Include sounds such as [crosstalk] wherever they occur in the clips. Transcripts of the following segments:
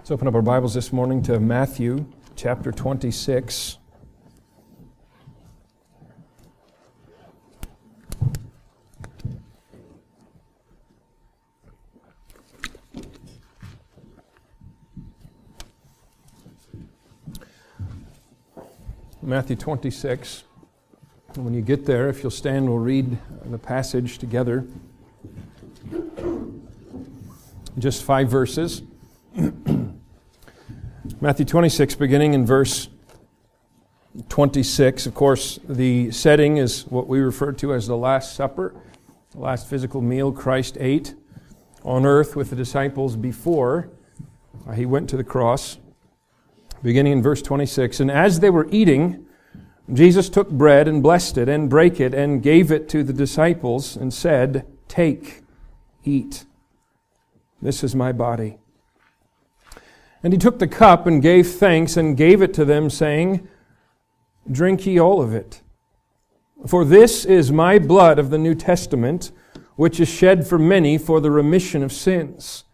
Let's open up our Bibles this morning to Matthew chapter 26. Matthew 26. And when you get there, if you'll stand, we'll read the passage together. Just five verses. [clears throat] Matthew 26, beginning in verse 26. Of course, the setting is what we refer to as the Last Supper, the last physical meal Christ ate on earth with the disciples before uh, he went to the cross. Beginning in verse 26. And as they were eating, Jesus took bread and blessed it and brake it and gave it to the disciples and said, Take, eat. This is my body. And he took the cup and gave thanks and gave it to them, saying, Drink ye all of it. For this is my blood of the New Testament, which is shed for many for the remission of sins.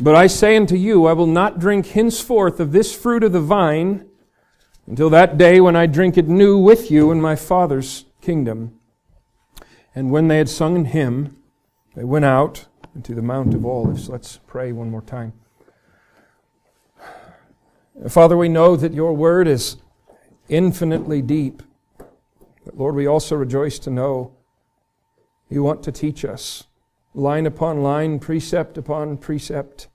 But I say unto you, I will not drink henceforth of this fruit of the vine until that day when I drink it new with you in my Father's kingdom. And when they had sung an hymn, they went out into the Mount of Olives. Let's pray one more time. Father, we know that your word is infinitely deep. But Lord, we also rejoice to know you want to teach us line upon line, precept upon precept.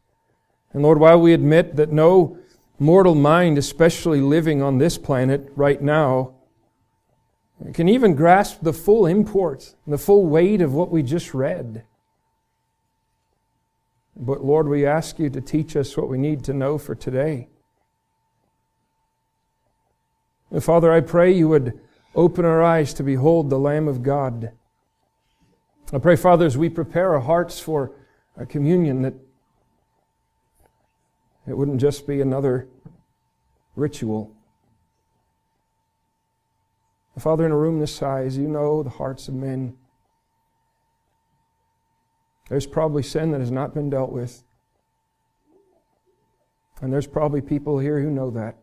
And Lord, while we admit that no mortal mind, especially living on this planet right now, can even grasp the full import, and the full weight of what we just read. But Lord, we ask you to teach us what we need to know for today. And Father, I pray you would open our eyes to behold the Lamb of God. I pray, Father, as we prepare our hearts for a communion, that it wouldn't just be another ritual. Father, in a room this size, you know the hearts of men. There's probably sin that has not been dealt with. And there's probably people here who know that.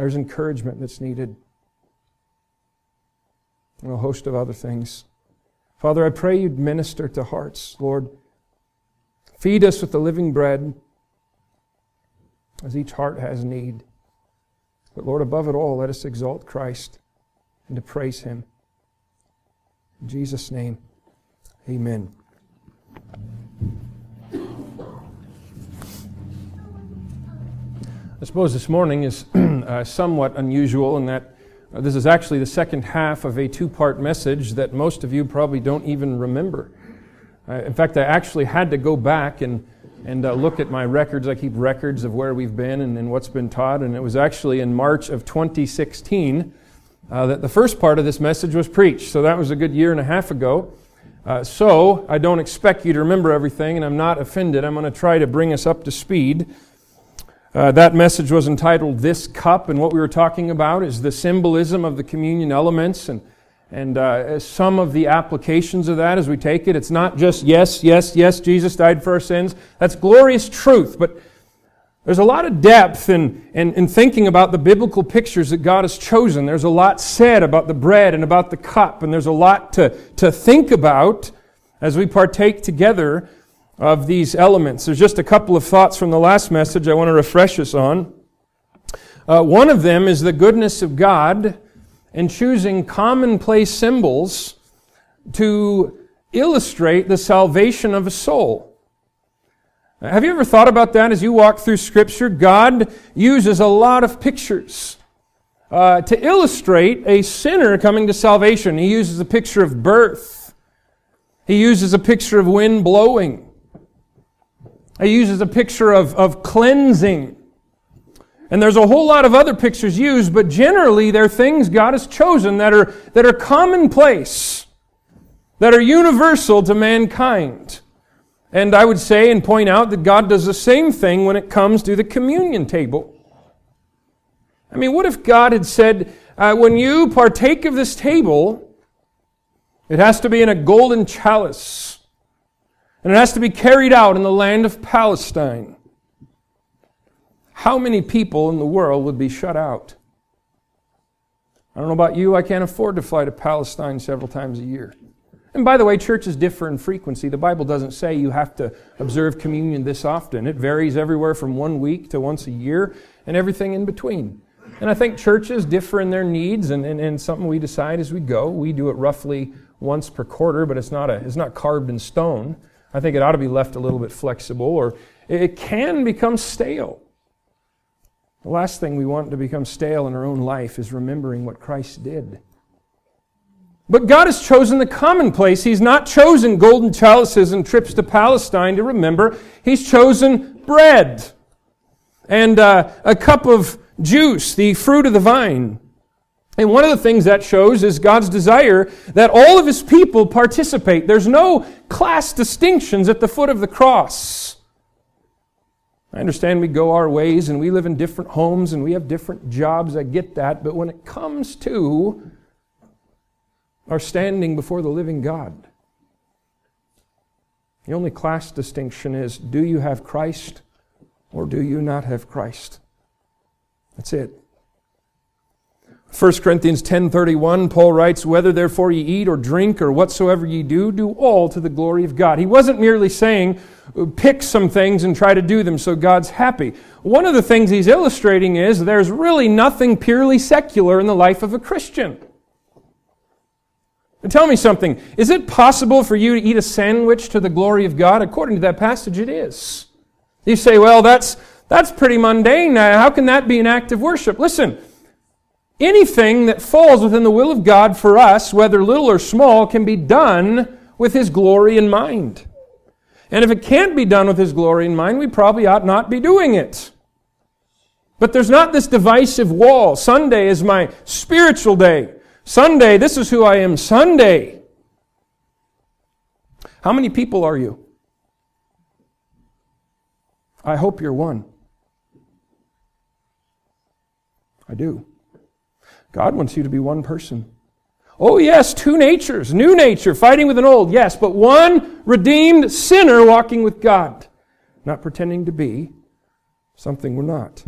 There's encouragement that's needed. And a host of other things. Father, I pray you'd minister to hearts, Lord. Feed us with the living bread as each heart has need. But Lord, above it all, let us exalt Christ and to praise him. In Jesus' name, amen. I suppose this morning is [clears throat] uh, somewhat unusual in that uh, this is actually the second half of a two part message that most of you probably don't even remember. Uh, in fact, I actually had to go back and, and uh, look at my records. I keep records of where we've been and, and, what's been taught, and it was actually in March of 2016 uh, that the first part of this message was preached. So that was a good year and a half ago. Uh, so I don't expect you to remember everything, and I'm not offended. I'm going to try to bring us up to speed. Uh, that message was entitled This Cup, and what we were talking about is the symbolism of the communion elements and, and uh, some of the applications of that as we take it. It's not just yes, yes, yes, Jesus died for our sins. That's glorious truth, but there's a lot of depth in, in, in thinking about the biblical pictures that God has chosen. There's a lot said about the bread and about the cup, and there's a lot to, to think about as we partake together of these elements. There's just a couple of thoughts from the last message I want to refresh us on. Uh, one of them is the goodness of God and choosing commonplace symbols to illustrate the salvation of a soul. Have you ever thought about that as you walk through Scripture? God uses a lot of pictures uh, to illustrate a sinner coming to salvation. He uses a picture of birth. He uses a picture of wind blowing. He uses a picture of, of cleansing. And there's a whole lot of other pictures used, but generally they're things God has chosen that are, that are commonplace, that are universal to mankind. And I would say and point out that God does the same thing when it comes to the communion table. I mean, what if God had said, uh, when you partake of this table, it has to be in a golden chalice. And it has to be carried out in the land of Palestine. How many people in the world would be shut out? I don't know about you, I can't afford to fly to Palestine several times a year. And by the way, churches differ in frequency. The Bible doesn't say you have to observe communion this often. It varies everywhere from one week to once a year and everything in between. And I think churches differ in their needs and, and, and something we decide as we go. We do it roughly once per quarter, but it's not, a, it's not carved in stone. I think it ought to be left a little bit flexible, or it can become stale. The last thing we want to become stale in our own life is remembering what Christ did. But God has chosen the commonplace. He's not chosen golden chalices and trips to Palestine to remember. He's chosen bread and uh, a cup of juice, the fruit of the vine. And one of the things that shows is God's desire that all of His people participate. There's no class distinctions at the foot of the cross. I understand we go our ways and we live in different homes and we have different jobs. I get that. But when it comes to our standing before the living God. The only class distinction is do you have Christ or do you not have Christ? That's it. 1 Corinthians 10:31 Paul writes whether therefore ye eat or drink or whatsoever ye do do all to the glory of God. He wasn't merely saying pick some things and try to do them so God's happy. One of the things he's illustrating is there's really nothing purely secular in the life of a Christian. Tell me something. Is it possible for you to eat a sandwich to the glory of God? According to that passage, it is. You say, well, that's, that's pretty mundane. How can that be an act of worship? Listen, anything that falls within the will of God for us, whether little or small, can be done with His glory in mind. And if it can't be done with His glory in mind, we probably ought not be doing it. But there's not this divisive wall. Sunday is my spiritual day. Sunday, this is who I am Sunday. How many people are you? I hope you're one. I do. God wants you to be one person. Oh, yes, two natures, new nature, fighting with an old, yes, but one redeemed sinner walking with God, not pretending to be something we're not.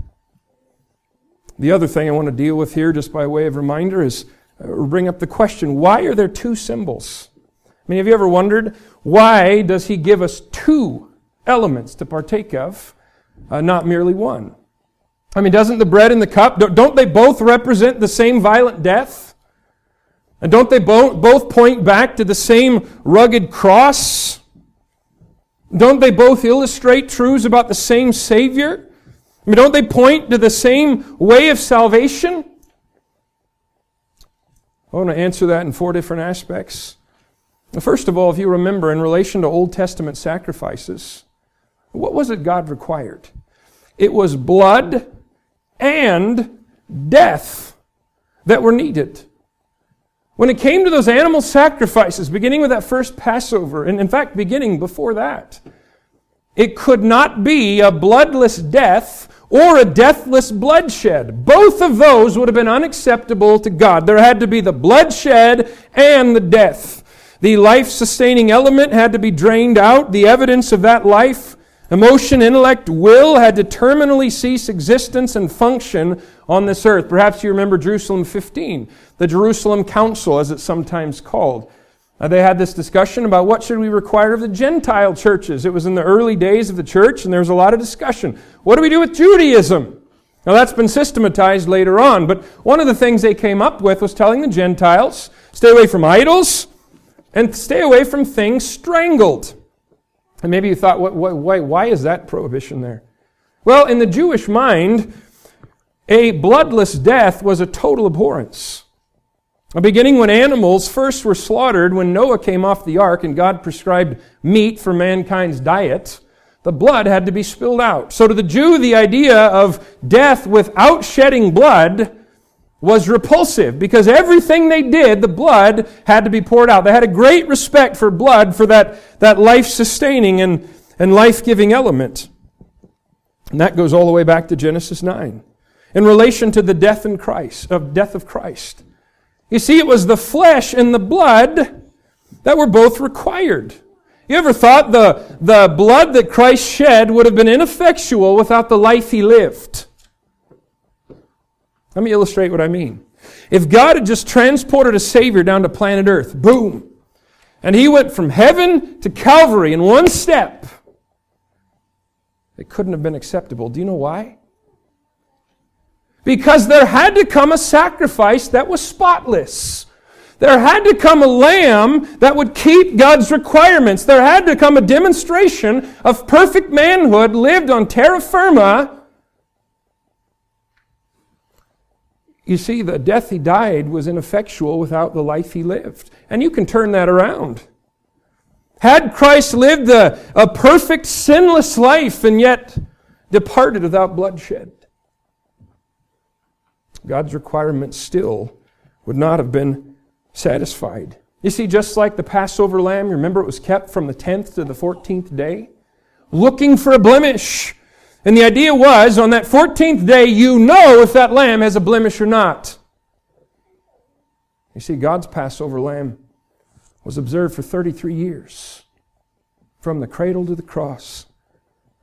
The other thing I want to deal with here, just by way of reminder, is bring up the question why are there two symbols? I mean, have you ever wondered why does he give us two elements to partake of, uh, not merely one? I mean, doesn't the bread and the cup, don't they both represent the same violent death? And don't they both, both point back to the same rugged cross? Don't they both illustrate truths about the same Savior? I mean, don't they point to the same way of salvation? I want to answer that in four different aspects. First of all, if you remember, in relation to Old Testament sacrifices, what was it God required? It was blood and death that were needed. When it came to those animal sacrifices, beginning with that first Passover, and in fact, beginning before that, it could not be a bloodless death or a deathless bloodshed. Both of those would have been unacceptable to God. There had to be the bloodshed and the death. The life sustaining element had to be drained out. The evidence of that life, emotion, intellect, will had to terminally cease existence and function on this earth. Perhaps you remember Jerusalem 15, the Jerusalem Council, as it's sometimes called. They had this discussion about what should we require of the Gentile churches. It was in the early days of the church, and there was a lot of discussion. What do we do with Judaism? Now that's been systematized later on, but one of the things they came up with was telling the Gentiles, stay away from idols and stay away from things strangled. And maybe you thought, "What, why, why is that prohibition there? Well, in the Jewish mind, a bloodless death was a total abhorrence. Beginning when animals first were slaughtered when Noah came off the ark and God prescribed meat for mankind's diet, the blood had to be spilled out. So to the Jew, the idea of death without shedding blood was repulsive because everything they did, the blood had to be poured out. They had a great respect for blood for that, that life sustaining and, and life giving element. And that goes all the way back to Genesis 9. In relation to the death in Christ, of death of Christ. You see, it was the flesh and the blood that were both required. You ever thought the, the blood that Christ shed would have been ineffectual without the life he lived? Let me illustrate what I mean. If God had just transported a Savior down to planet Earth, boom, and he went from heaven to Calvary in one step, it couldn't have been acceptable. Do you know why? Because there had to come a sacrifice that was spotless. There had to come a lamb that would keep God's requirements. There had to come a demonstration of perfect manhood lived on terra firma. You see, the death he died was ineffectual without the life he lived. And you can turn that around. Had Christ lived a, a perfect, sinless life and yet departed without bloodshed, God's requirements still would not have been satisfied. You see, just like the Passover lamb, remember it was kept from the 10th to the 14th day, looking for a blemish. And the idea was on that 14th day, you know if that lamb has a blemish or not. You see, God's Passover lamb was observed for 33 years, from the cradle to the cross.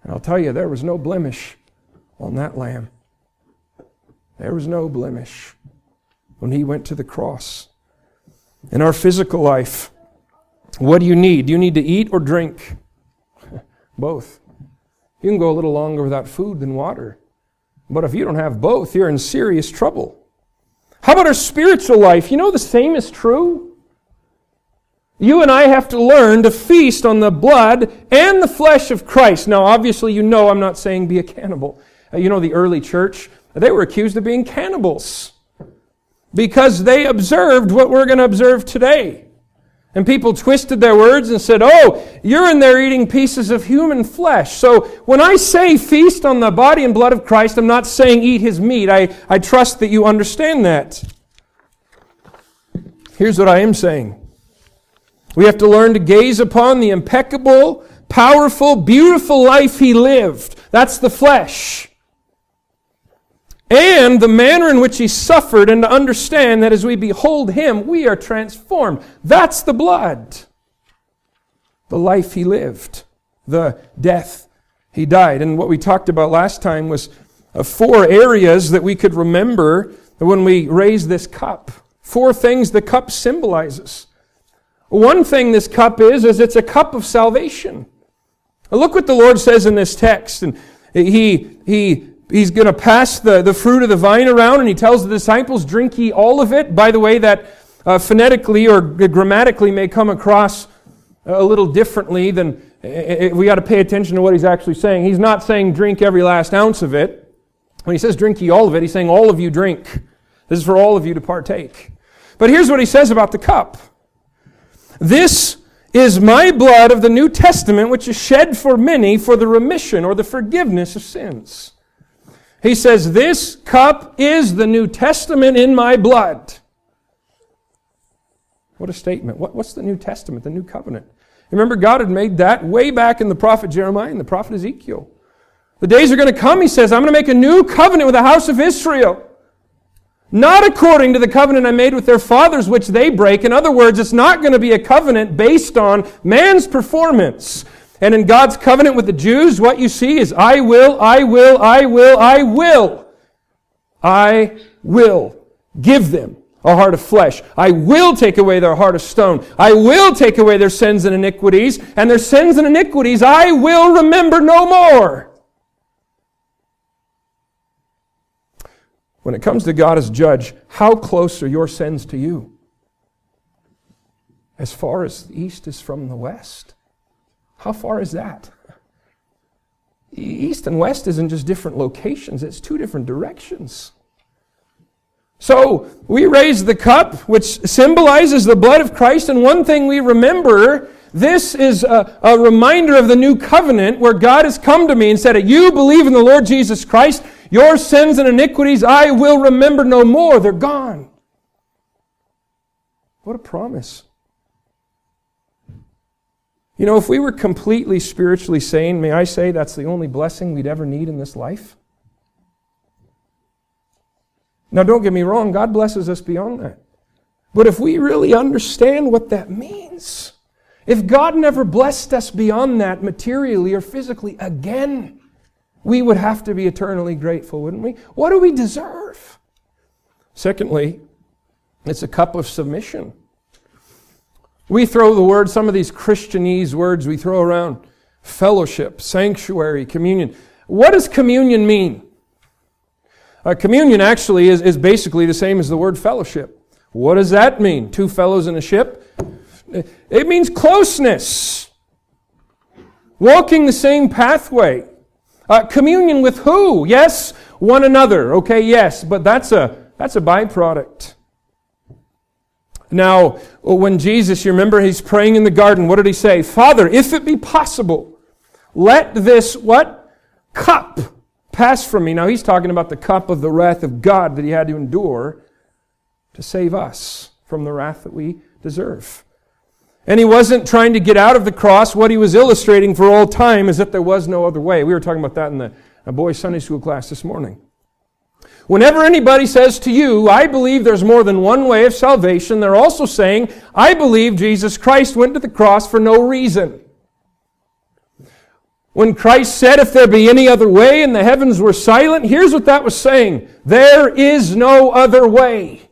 And I'll tell you, there was no blemish on that lamb. There was no blemish when he went to the cross. In our physical life, what do you need? Do you need to eat or drink? [laughs] both. You can go a little longer without food than water. But if you don't have both, you're in serious trouble. How about our spiritual life? You know the same is true. You and I have to learn to feast on the blood and the flesh of Christ. Now, obviously, you know I'm not saying be a cannibal. Uh, you know, the early church, they were accused of being cannibals because they observed what we're going to observe today. And people twisted their words and said, Oh, you're in there eating pieces of human flesh. So when I say feast on the body and blood of Christ, I'm not saying eat his meat. I, I trust that you understand that. Here's what I am saying we have to learn to gaze upon the impeccable, powerful, beautiful life he lived. That's the flesh and the manner in which he suffered, and to understand that as we behold him, we are transformed. That's the blood. The life he lived, the death he died. And what we talked about last time was uh, four areas that we could remember when we raise this cup. Four things the cup symbolizes. One thing this cup is, is it's a cup of salvation. Look what the Lord says in this text. And he, he he's going to pass the, the fruit of the vine around and he tells the disciples, drink ye all of it. By the way, that uh, phonetically or grammatically may come across a little differently than we got to pay attention to what he's actually saying. He's not saying drink every last ounce of it. When he says drink ye all of it, he's saying all of you drink. This is for all of you to partake. But here's what he says about the cup. This is my blood of the New Testament, which is shed for many for the remission or the forgiveness of sins. He says, This cup is the New Testament in my blood. What a statement. What, what's the New Testament, the New Covenant? Remember, God had made that way back in the prophet Jeremiah and the prophet Ezekiel. The days are going to come, he says, I'm going to make a new covenant with the house of Israel. Not according to the covenant I made with their fathers, which they break. In other words, it's not going to be a covenant based on man's performance. And in God's covenant with the Jews, what you see is I will, I will, I will, I will. I will give them a heart of flesh. I will take away their heart of stone. I will take away their sins and iniquities, and their sins and iniquities I will remember no more. When it comes to God as judge, how close are your sins to you? As far as the east is from the west. How far is that? East and west isn't just different locations, it's two different directions. So we raise the cup, which symbolizes the blood of Christ, and one thing we remember this is a, a, reminder of the new covenant where God has come to me and said, You believe in the Lord Jesus Christ, your sins and iniquities I will remember no more. They're gone. What a promise. You know, if we were completely spiritually sane, may I say that's the only blessing we'd ever need in this life? Now, don't get me wrong, God blesses us beyond that. But if we really understand what that means, If God never blessed us beyond that materially or physically again, we would have to be eternally grateful, wouldn't we? What do we deserve? Secondly, it's a cup of submission. We throw the word, some of these Christianese words we throw around fellowship, sanctuary, communion. What does communion mean? Uh, communion actually is, is basically the same as the word fellowship. What does that mean? Two fellows in a ship? It means closeness. Walking the same pathway. Uh, communion with who? Yes, one another. Okay, yes, but that's a, that's a byproduct. Now, when Jesus, you remember, he's praying in the garden, what did he say? Father, if it be possible, let this, what? Cup pass from me. Now, he's talking about the cup of the wrath of God that he had to endure to save us from the wrath that we deserve. And he wasn't trying to get out of the cross. What he was illustrating for all time is that there was no other way. We were talking about that in the boys' Sunday school class this morning. Whenever anybody says to you, I believe there's more than one way of salvation, they're also saying, I believe Jesus Christ went to the cross for no reason. When Christ said, If there be any other way, and the heavens were silent, here's what that was saying There is no other way.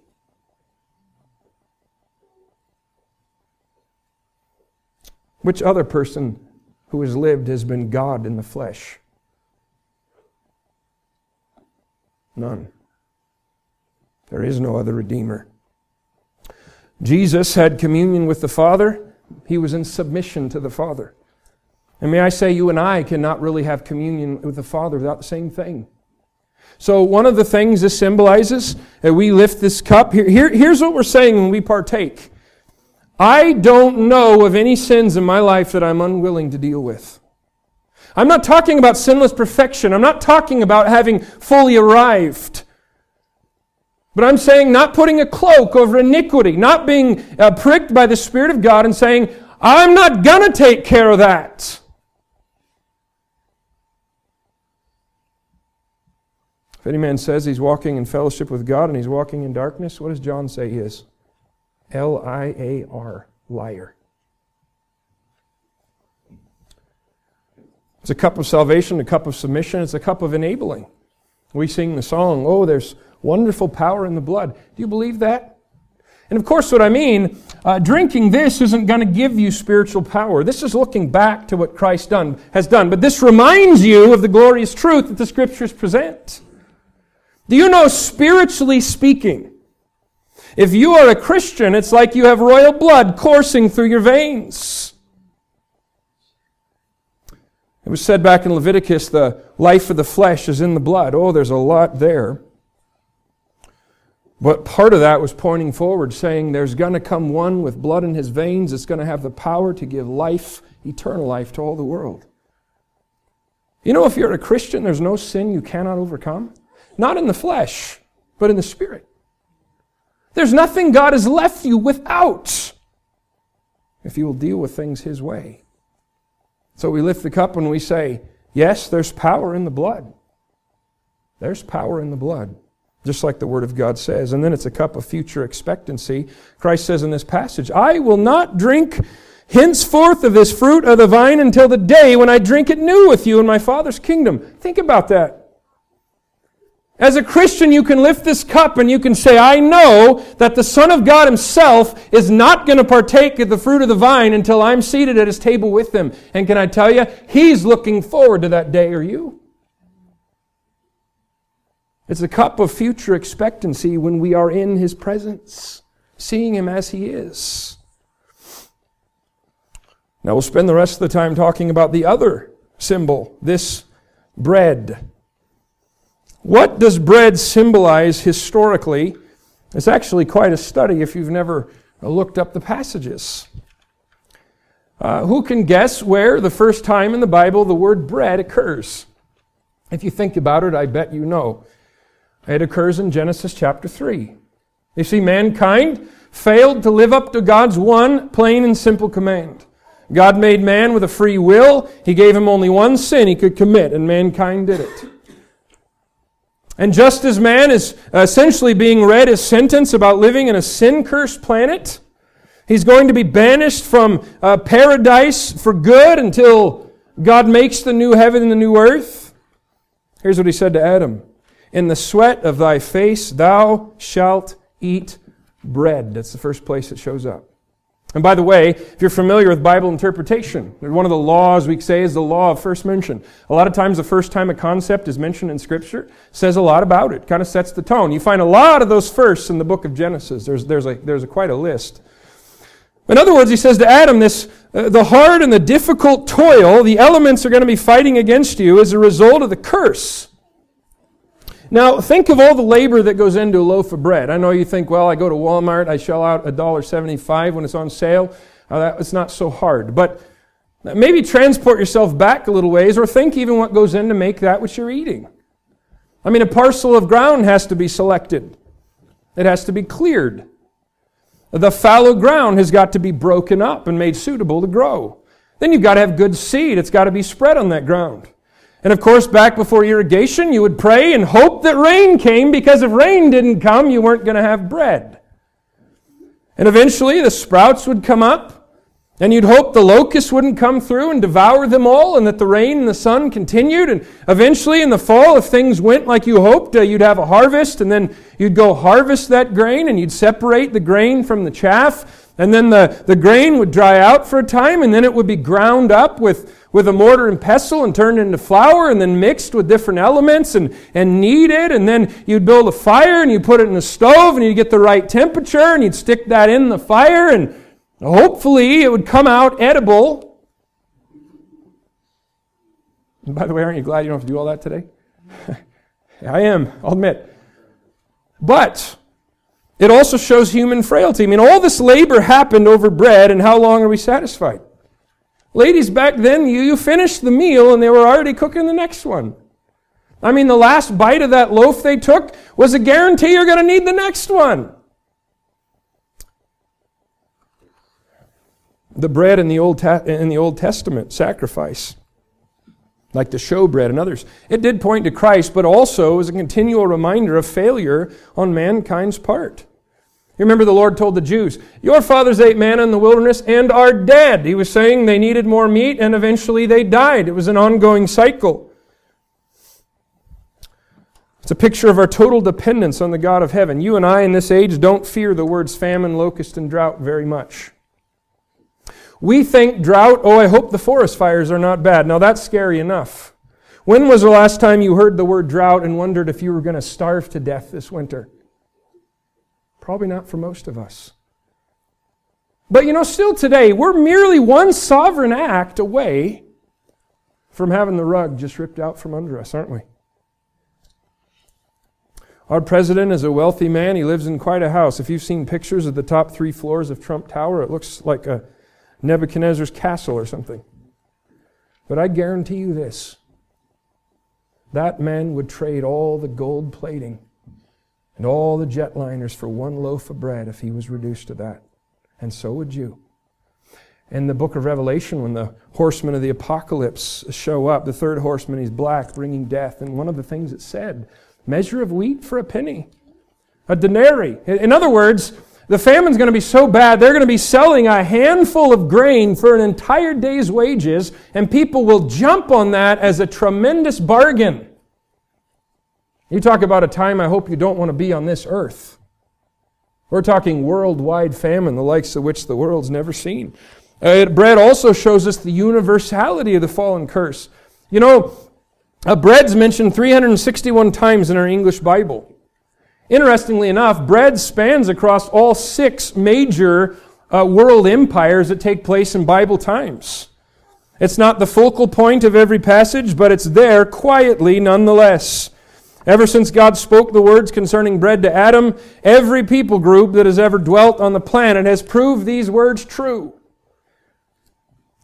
Which other person who has lived has been God in the flesh? None. There is no other Redeemer. Jesus had communion with the Father. He was in submission to the Father. And may I say, you and I cannot really have communion with the Father without the same thing. So, one of the things this symbolizes, that we lift this cup, here, here, here's what we're saying when we partake. I don't know of any sins in my life that I'm unwilling to deal with. I'm not talking about sinless perfection. I'm not talking about having fully arrived. But I'm saying not putting a cloak over iniquity, not being uh, pricked by the Spirit of God and saying, I'm not going to take care of that. If any man says he's walking in fellowship with God and he's walking in darkness, what does John say he is? L I A R, liar. It's a cup of salvation, a cup of submission, it's a cup of enabling. We sing the song, Oh, there's wonderful power in the blood. Do you believe that? And of course, what I mean, uh, drinking this isn't going to give you spiritual power. This is looking back to what Christ done, has done. But this reminds you of the glorious truth that the Scriptures present. Do you know, spiritually speaking, if you are a Christian, it's like you have royal blood coursing through your veins. It was said back in Leviticus the life of the flesh is in the blood. Oh, there's a lot there. But part of that was pointing forward, saying there's going to come one with blood in his veins that's going to have the power to give life, eternal life, to all the world. You know, if you're a Christian, there's no sin you cannot overcome. Not in the flesh, but in the spirit. There's nothing God has left you without if you will deal with things His way. So we lift the cup and we say, Yes, there's power in the blood. There's power in the blood, just like the Word of God says. And then it's a cup of future expectancy. Christ says in this passage, I will not drink henceforth of this fruit of the vine until the day when I drink it new with you in my Father's kingdom. Think about that. As a Christian, you can lift this cup and you can say, I know that the Son of God Himself is not going to partake of the fruit of the vine until I'm seated at His table with Him. And can I tell you, He's looking forward to that day, are you? It's a cup of future expectancy when we are in His presence, seeing Him as He is. Now we'll spend the rest of the time talking about the other symbol, this bread. What does bread symbolize historically? It's actually quite a study if you've never looked up the passages. Uh, who can guess where the first time in the Bible the word bread occurs? If you think about it, I bet you know. It occurs in Genesis chapter 3. You see, mankind failed to live up to God's one plain and simple command. God made man with a free will. He gave him only one sin he could commit, and mankind did it. And just as man is essentially being read his sentence about living in a sin cursed planet, He's going to be banished from uh, paradise for good until God makes the new heaven and the new earth. Here's what he said to Adam In the sweat of thy face thou shalt eat bread. That's the first place it shows up. And by the way, if you're familiar with Bible interpretation, one of the laws we say is the law of first mention. A lot of times the first time a concept is mentioned in Scripture says a lot about it, kind of sets the tone. You find a lot of those firsts in the book of Genesis. There's, there's, a, there's a, quite a list. In other words, he says to Adam, this, uh, the hard and the difficult toil, the elements are going to be fighting against you as a result of the curse. Now, think of all the labor that goes into a loaf of bread. I know you think, well, I go to Walmart, I shell out $1.75 when it's on sale. Uh, that, it's not so hard. But maybe transport yourself back a little ways or think even what goes in to make that which you're eating. I mean, a parcel of ground has to be selected, it has to be cleared. The fallow ground has got to be broken up and made suitable to grow. Then you've got to have good seed. It's got to be spread on that ground. And of course, back before irrigation, you would pray and hope that rain came because if rain didn't come, you weren't going to have bread. And eventually, the sprouts would come up, and you'd hope the locusts wouldn't come through and devour them all, and that the rain and the sun continued. And eventually, in the fall, if things went like you hoped, uh, you'd have a harvest, and then you'd go harvest that grain, and you'd separate the grain from the chaff. And then the, the grain would dry out for a time, and then it would be ground up with with a mortar and pestle and turned into flour and then mixed with different elements and, and kneaded. And then you'd build a fire and you'd put it in the stove and you'd get the right temperature and you'd stick that in the fire and hopefully it would come out edible. And by the way, aren't you glad you don't have to do all that today? [laughs] I am, I'll admit. But it also shows human frailty. I mean, all this labor happened over bread, and how long are we satisfied? Ladies, back then, you, you finished the meal and they were already cooking the next one. I mean, the last bite of that loaf they took was a guarantee you're going to need the next one. The bread in the Old, in the Old Testament sacrifice, like the showbread and others, it did point to Christ, but also was a continual reminder of failure on mankind's part. You remember the Lord told the Jews, Your fathers ate manna in the wilderness and are dead. He was saying they needed more meat and eventually they died. It was an ongoing cycle. It's a picture of our total dependence on the God of heaven. You and I in this age don't fear the words famine, locust, and drought very much. We think drought, oh, I hope the forest fires are not bad. Now that's scary enough. When was the last time you heard the word drought and wondered if you were going to starve to death this winter? Probably not for most of us. But you know, still today, we're merely one sovereign act away from having the rug just ripped out from under us, aren't we? Our president is a wealthy man. He lives in quite a house. If you've seen pictures of the top three floors of Trump Tower, it looks like a Nebuchadnezzar's castle or something. But I guarantee you this that man would trade all the gold plating and all the jetliners for one loaf of bread if he was reduced to that. And so would you. In the book of Revelation, when the horsemen of the apocalypse show up, the third horseman, is black, bringing death. And one of the things it said, measure of wheat for a penny, a denarii. In other words, the famine's going to be so bad, they're going to be selling a handful of grain for an entire day's wages, and people will jump on that as a tremendous bargain. You talk about a time I hope you don't want to be on this earth. We're talking worldwide famine, the likes of which the world's never seen. Uh, bread also shows us the universality of the fallen curse. You know, uh, bread's mentioned 361 times in our English Bible. Interestingly enough, bread spans across all six major uh, world empires that take place in Bible times. It's not the focal point of every passage, but it's there quietly nonetheless. Ever since God spoke the words concerning bread to Adam, every people group that has ever dwelt on the planet has proved these words true.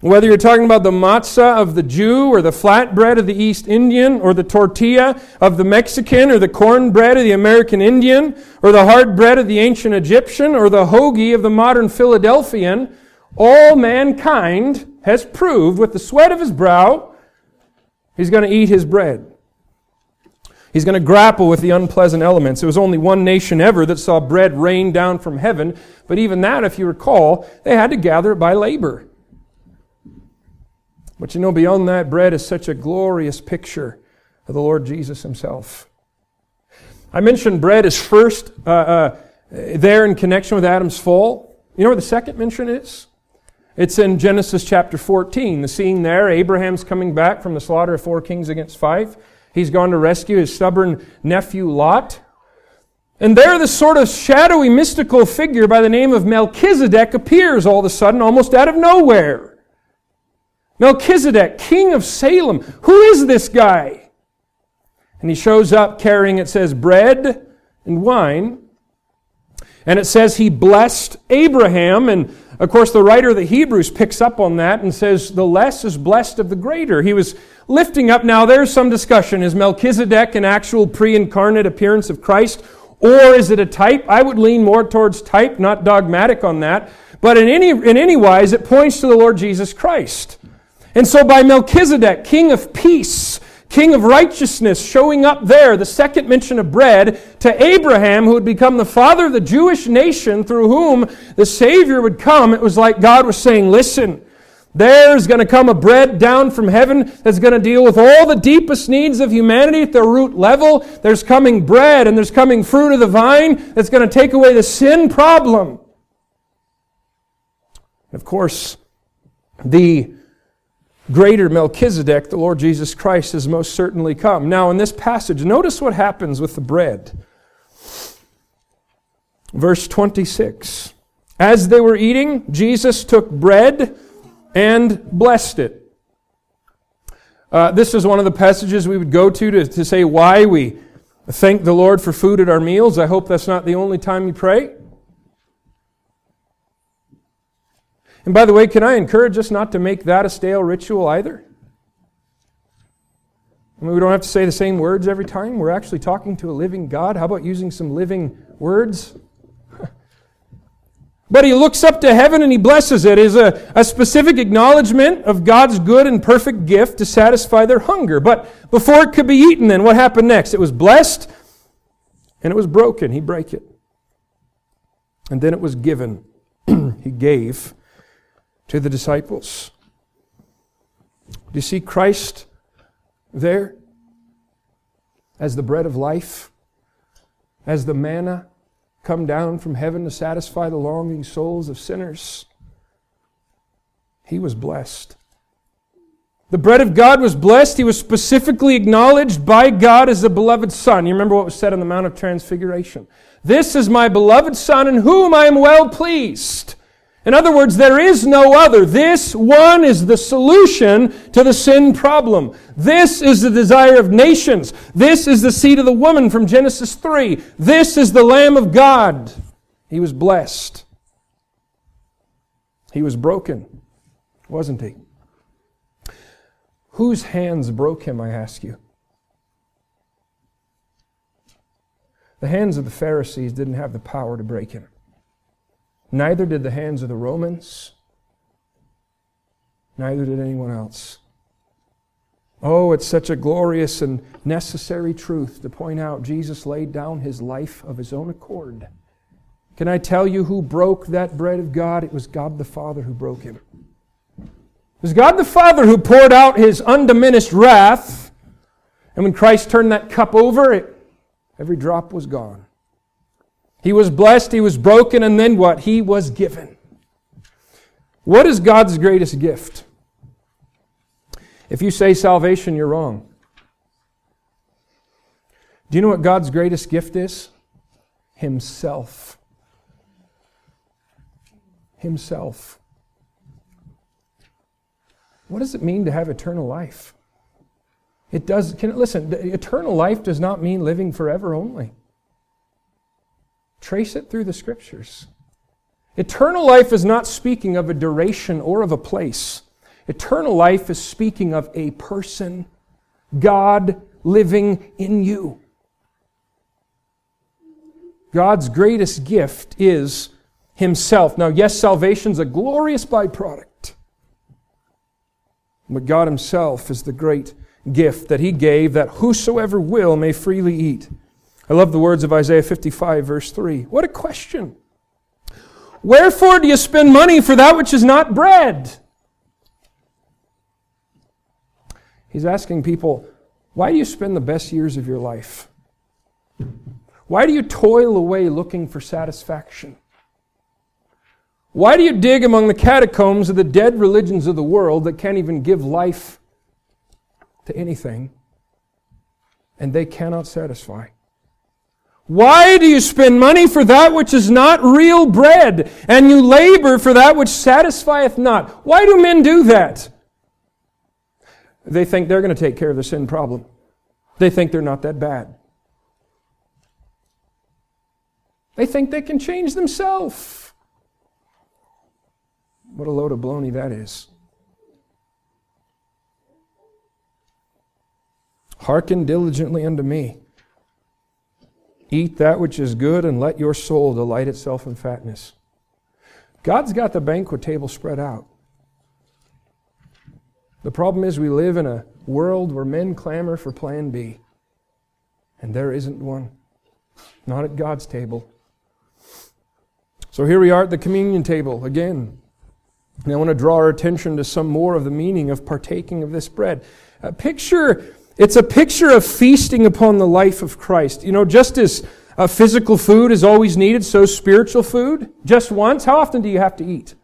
Whether you're talking about the matzah of the Jew, or the flatbread of the East Indian, or the tortilla of the Mexican, or the cornbread of the American Indian, or the hard bread of the ancient Egyptian, or the hoagie of the modern Philadelphian, all mankind has proved with the sweat of his brow, he's going to eat his bread. He's going to grapple with the unpleasant elements. It was only one nation ever that saw bread rain down from heaven, but even that, if you recall, they had to gather it by labor. But you know, beyond that, bread is such a glorious picture of the Lord Jesus himself. I mentioned bread is first uh, uh, there in connection with Adam's fall. You know where the second mention is? It's in Genesis chapter 14. The scene there, Abraham's coming back from the slaughter of four kings against five. He's gone to rescue his stubborn nephew Lot. And there, this sort of shadowy, mystical figure by the name of Melchizedek appears all of a sudden, almost out of nowhere. Melchizedek, king of Salem. Who is this guy? And he shows up carrying, it says, bread and wine. And it says he blessed Abraham. And of course, the writer of the Hebrews picks up on that and says, the less is blessed of the greater. He was lifting up. Now, there's some discussion. Is Melchizedek an actual pre incarnate appearance of Christ? Or is it a type? I would lean more towards type, not dogmatic on that. But in any, in any wise, it points to the Lord Jesus Christ. And so by Melchizedek, king of peace, king of righteousness, showing up there, the second mention of bread, to Abraham, who would become the father of the Jewish nation through whom the Savior would come, it was like God was saying, listen, there's going to come a bread down from heaven that's going to deal with all the deepest needs of humanity at the root level. There's coming bread and there's coming fruit of the vine that's going to take away the sin problem. Of course, the greater Melchizedek, the Lord Jesus Christ, has most certainly come. Now, in this passage, notice what happens with the bread. Verse 26. As they were eating, Jesus took bread and blessed it. Uh, this is one of the passages we would go to, to to say why we thank the Lord for food at our meals. I hope that's not the only time you pray. And by the way, can I encourage us not to make that a stale ritual either? I mean, we don't have to say the same words every time. We're actually talking to a living God. How about using some living words? [laughs] But he looks up to heaven and he blesses it. it is a, a specific acknowledgement of God's good and perfect gift to satisfy their hunger. But before it could be eaten, then what happened next? It was blessed and it was broken. He broke it. And then it was given. [clears throat] he gave to the disciples. Do you see Christ there as the bread of life, as the manna come down from heaven to satisfy the longing souls of sinners. He was blessed. The bread of God was blessed. He was specifically acknowledged by God as the beloved Son. You remember what was said on the Mount of Transfiguration. This is my beloved Son in whom I am well pleased. In other words, there is no other. This one is the solution to the sin problem. This is the desire of nations. This is the seed of the woman from Genesis 3. This is the Lamb of God. He was blessed. He was broken, wasn't he? Whose hands broke him, I ask you? The hands of the Pharisees didn't have the power to break him. Neither did the hands of the Romans, neither did anyone else. Oh, it's such a glorious and necessary truth to point out Jesus laid down his life of his own accord. Can I tell you who broke that bread of God? It was God the Father who broke him. It was God the Father who poured out his undiminished wrath. And when Christ turned that cup over, it, every drop was gone. He was blessed, he was broken, and then what? He was given. What is God's greatest gift? If you say salvation, you're wrong. Do you know what God's greatest gift is? Himself. Himself. What does it mean to have eternal life? It does, can, listen, eternal life does not mean living forever only. Trace it through the scriptures. Eternal life is not speaking of a duration or of a place. Eternal life is speaking of a person, God living in you. God's greatest gift is Himself. Now, yes, salvation's a glorious byproduct, but God Himself is the great gift that he gave that whosoever will may freely eat. I love the words of Isaiah 55, verse 3. What a question! Wherefore do you spend money for that which is not bread? He's asking people, why do you spend the best years of your life? Why do you toil away looking for satisfaction? Why do you dig among the catacombs of the dead religions of the world that can't even give life to anything and they cannot satisfy? Why do you spend money for that which is not real bread, and you labor for that which satisfieth not? Why do men do that? They think they're going to take care of the sin problem. They think they're not that bad. They think they can change themselves. What a load of baloney that is. Hearken diligently unto me. Eat that which is good, and let your soul delight itself in fatness. God's got the banquet table spread out. The problem is, we live in a world where men clamor for plan B, and there isn't one. Not at God's table. So here we are at the communion table again. And I want to draw our attention to some more of the meaning of partaking of this bread. A picture, it's a picture of feasting upon the life of Christ. You know, just as uh, physical food is always needed, so spiritual food, just once. How often do you have to eat?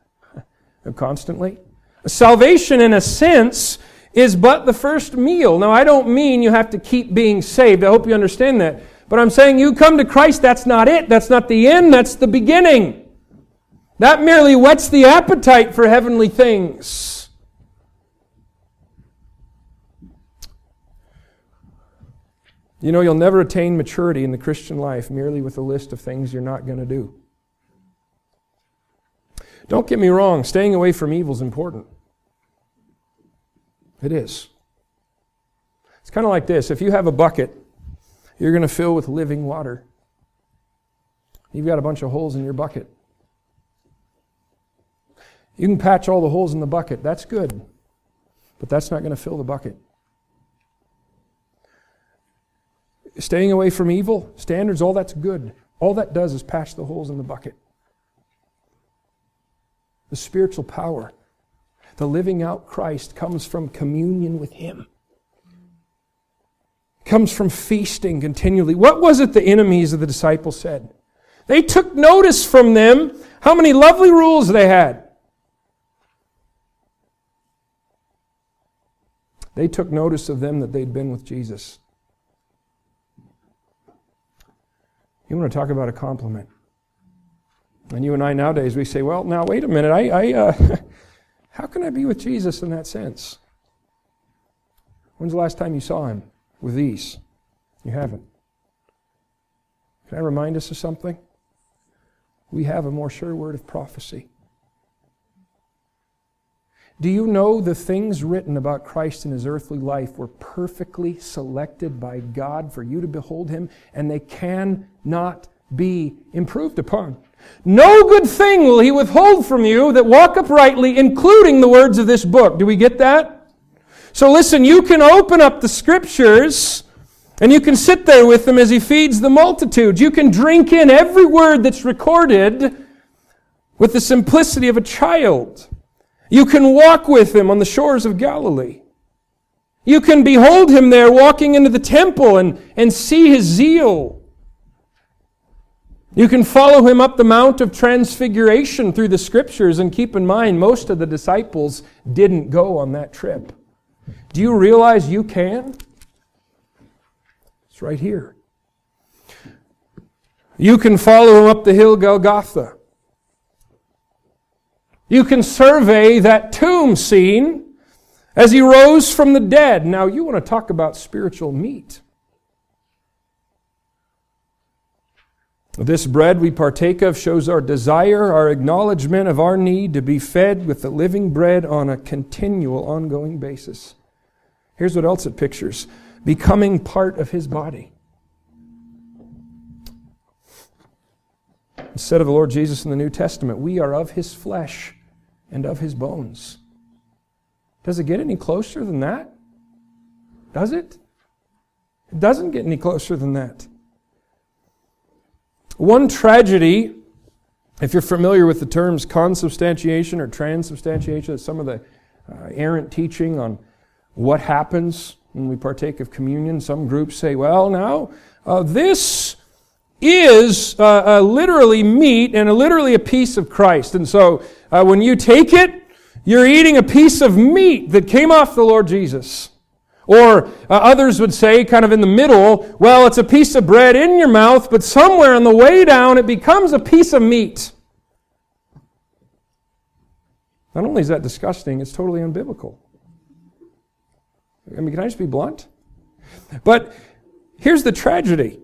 [laughs] Constantly. Salvation, in a sense, is but the first meal. Now, I don't mean you have to keep being saved. I hope you understand that. But I'm saying you come to Christ, that's not it. That's not the end, that's the beginning. That merely whets the appetite for heavenly things. You know, you'll never attain maturity in the Christian life merely with a list of things you're not going to do. Don't get me wrong, staying away from evil is important. It is. It's kind of like this if you have a bucket you're going to fill with living water. You've got a bunch of holes in your bucket. You can patch all the holes in the bucket. That's good. But that's not going to fill the bucket. Staying away from evil, standards, all that's good. All that does is patch the holes in the bucket. The spiritual power, the living out Christ, comes from communion with Him comes from feasting continually. What was it the enemies of the disciples said? They took notice from them how many lovely rules they had. They took notice of them that they'd been with Jesus. You want to talk about a compliment. And you and I nowadays, we say, well, now wait a minute. I, I uh, [laughs] how can I be with Jesus in that sense? When's the last time you saw him? with these. You haven't. Can I remind us of something? We have a more sure word of prophecy. Do you know the things written about Christ in his earthly life were perfectly selected by God for you to behold him, and they cannot be improved upon? No good thing will he withhold from you that walk uprightly, including the words of this book. Do we get that? So listen, you can open up the scriptures and you can sit there with him as he feeds the multitudes. You can drink in every word that's recorded with the simplicity of a child. You can walk with him on the shores of Galilee. You can behold him there walking into the temple and, and see his zeal. You can follow him up the Mount of Transfiguration through the scriptures and keep in mind most of the disciples didn't go on that trip. Do you realize you can? It's right here. You can follow him up the hill Golgotha. You can survey that tomb scene as he rose from the dead. Now, you want to talk about spiritual meat. This bread we partake of shows our desire, our acknowledgement of our need to be fed with the living bread on a continual, ongoing basis. Here's what else it pictures becoming part of his body. Instead of the Lord Jesus in the New Testament, we are of his flesh and of his bones. Does it get any closer than that? does it? It doesn't get any closer than that. One tragedy, if you're familiar with the terms consubstantiation or transubstantiation, some of the uh, errant teaching on what happens when we partake of communion. Some groups say, well, now, uh, this is uh, uh, literally meat and literally a piece of Christ. And so uh, when you take it, you're eating a piece of meat that came off the Lord Jesus. Or uh, others would say, kind of in the middle, well, it's a piece of bread in your mouth, but somewhere on the way down it becomes a piece of meat. Not only is that disgusting, it's totally unbiblical. I mean, can I just be blunt? But here's the tragedy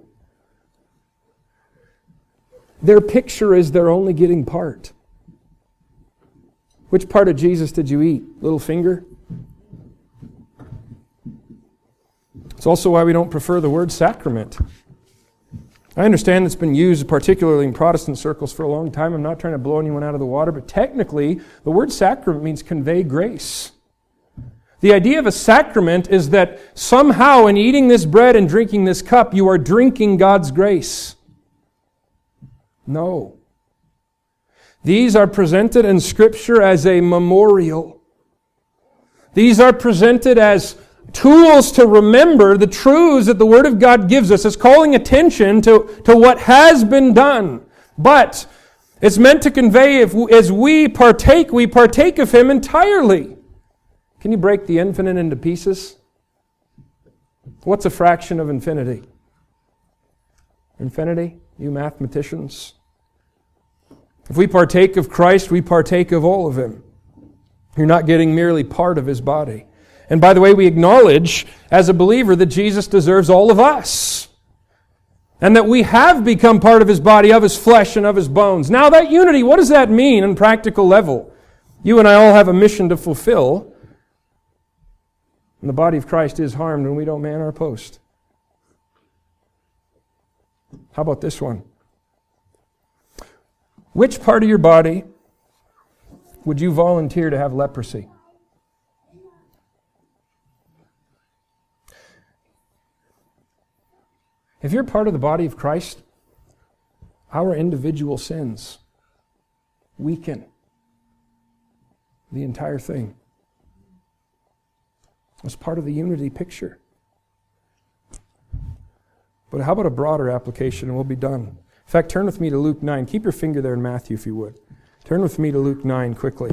their picture is they're only getting part. Which part of Jesus did you eat? Little finger? It's also why we don't prefer the word sacrament. I understand it's been used particularly in Protestant circles for a long time. I'm not trying to blow anyone out of the water, but technically, the word sacrament means convey grace. The idea of a sacrament is that somehow in eating this bread and drinking this cup, you are drinking God's grace. No. These are presented in Scripture as a memorial. These are presented as tools to remember the truths that the Word of God gives us. It's calling attention to, to what has been done. But it's meant to convey, if, as we partake, we partake of Him entirely. Can you break the infinite into pieces? What's a fraction of infinity? Infinity? You mathematicians? If we partake of Christ, we partake of all of Him. You're not getting merely part of His body. And by the way, we acknowledge as a believer that Jesus deserves all of us. And that we have become part of His body, of His flesh, and of His bones. Now, that unity, what does that mean on practical level? You and I all have a mission to fulfill. And the body of Christ is harmed when we don't man our post. How about this one? Which part of your body would you volunteer to have leprosy? If you're part of the body of Christ, our individual sins weaken the entire thing. It's part of the unity picture. But how about a broader application and we'll be done? In fact, turn with me to Luke 9. Keep your finger there in Matthew if you would. Turn with me to Luke 9 quickly.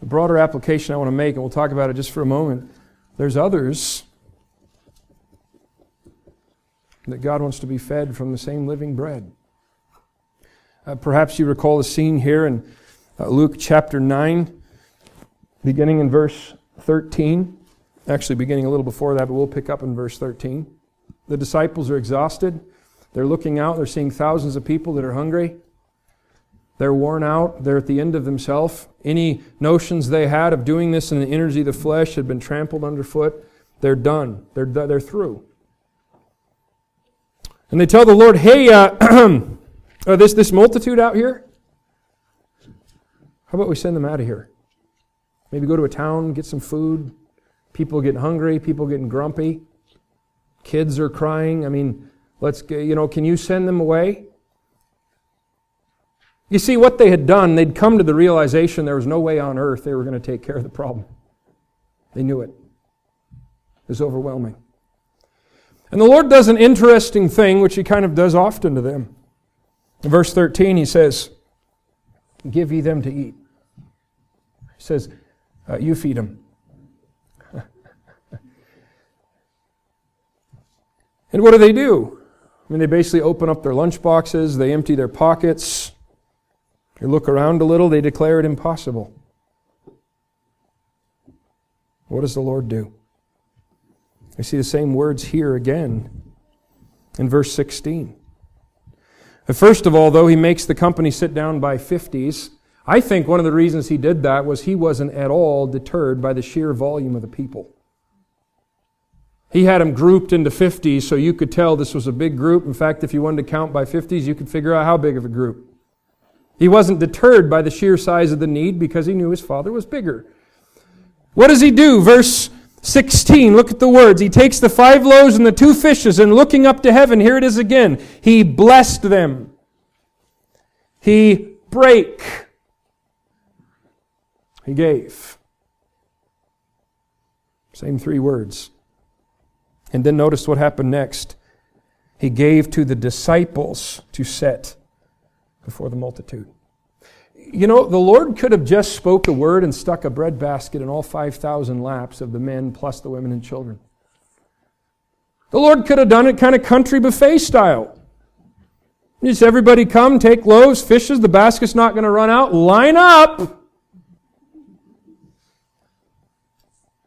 The broader application I want to make, and we'll talk about it just for a moment. There's others that God wants to be fed from the same living bread. Uh, perhaps you recall the scene here in uh, Luke chapter 9 beginning in verse 13. Actually, beginning a little before that, but we'll pick up in verse 13. The disciples are exhausted. They're looking out. They're seeing thousands of people that are hungry. They're worn out. They're at the end of themselves. Any notions they had of doing this in the energy of the flesh had been trampled underfoot. They're done. They're, they're through. And they tell the Lord, hey, uh, [clears throat] uh, this, this multitude out here, how about we send them out of here? Maybe go to a town, get some food. People getting hungry, people getting grumpy. Kids are crying. I mean, let's, you know, can you send them away? You see, what they had done, they'd come to the realization there was no way on earth they were going to take care of the problem. They knew it. It was overwhelming. And the Lord does an interesting thing, which He kind of does often to them. In verse 13, He says, Give ye them to eat. He says, uh, you feed them. [laughs] and what do they do? I mean, they basically open up their lunch boxes, they empty their pockets, they look around a little, they declare it impossible. What does the Lord do? I see the same words here again in verse 16. First of all, though, he makes the company sit down by fifties, I think one of the reasons he did that was he wasn't at all deterred by the sheer volume of the people. He had them grouped into 50s so you could tell this was a big group. In fact, if you wanted to count by 50s, you could figure out how big of a group. He wasn't deterred by the sheer size of the need because he knew his father was bigger. What does he do? Verse 16, look at the words. He takes the five loaves and the two fishes, and looking up to heaven, here it is again. He blessed them. He brake. He gave. Same three words. And then notice what happened next. He gave to the disciples to set before the multitude. You know, the Lord could have just spoke a word and stuck a bread basket in all 5,000 laps of the men plus the women and children. The Lord could have done it kind of country buffet style. Just everybody come, take loaves, fishes, the basket's not going to run out, line up.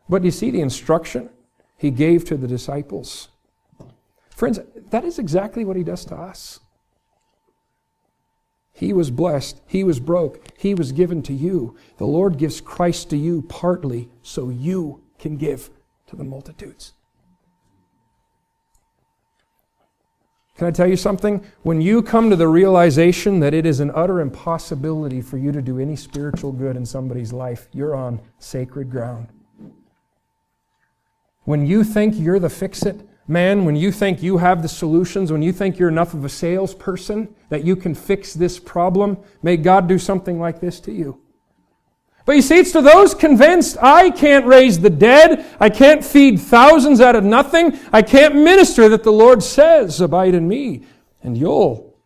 But you see the instruction he gave to the disciples? Friends, that is exactly what he does to us. He was blessed. He was broke. He was given to you. The Lord gives Christ to you partly so you can give to the multitudes. Can I tell you something? When you come to the realization that it is an utter impossibility for you to do any spiritual good in somebody's life, you're on sacred ground. When you think you're the fix it, man, when you think you have the solutions, when you think you're enough of a salesperson that you can fix this problem, may God do something like this to you. But you see, it's to those convinced I can't raise the dead, I can't feed thousands out of nothing, I can't minister that the Lord says, Abide in me, and you'll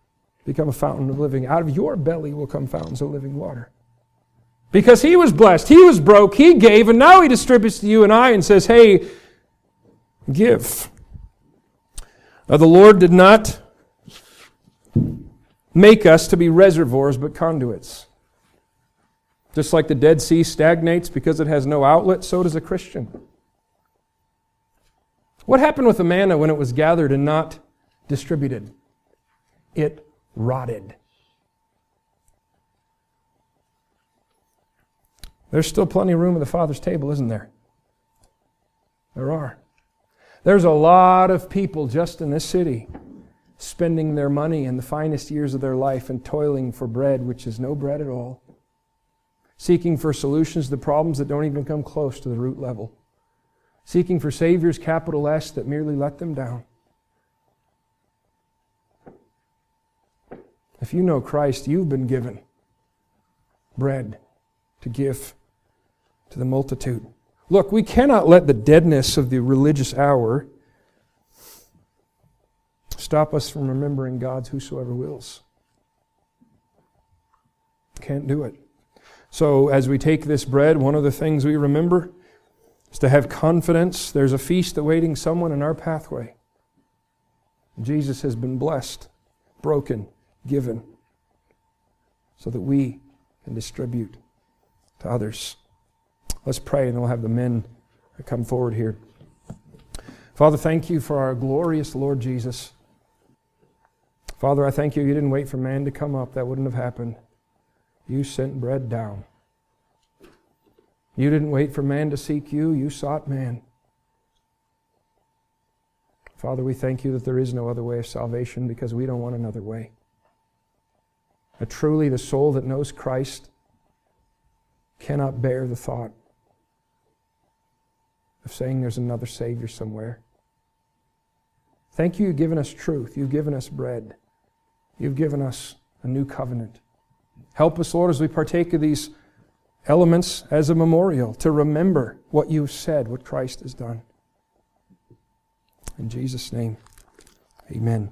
become a fountain of living. Out of your belly will come fountains of living water. Because he was blessed, he was broke, he gave, and now he distributes to you and I and says, Hey, give. Now, the Lord did not make us to be reservoirs, but conduits. Just like the Dead Sea stagnates because it has no outlet, so does a Christian. What happened with the manna when it was gathered and not distributed? It rotted. There's still plenty of room at the Father's table, isn't there? There are. There's a lot of people just in this city spending their money in the finest years of their life and toiling for bread, which is no bread at all, seeking for solutions to problems that don't even come close to the root level, seeking for saviors, capital S, that merely let them down. If you know Christ, you've been given bread to give to the multitude. Look, we cannot let the deadness of the religious hour stop us from remembering God's whosoever wills. Can't do it. So, as we take this bread, one of the things we remember is to have confidence there's a feast awaiting someone in our pathway. Jesus has been blessed, broken, given, so that we can distribute to others. Let's pray, and we'll have the men come forward here. Father, thank you for our glorious Lord Jesus. Father, I thank you you didn't wait for man to come up. That wouldn't have happened. You sent bread down. You didn't wait for man to seek you. You sought man. Father, we thank you that there is no other way of salvation because we don't want another way. But truly, the soul that knows Christ cannot bear the thought of saying there's another Savior somewhere. Thank you, you've given us truth. You've given us bread. You've given us a new covenant. Help us, Lord, as we partake of these elements as a memorial to remember what you've said, what Christ has done. In Jesus' name, amen.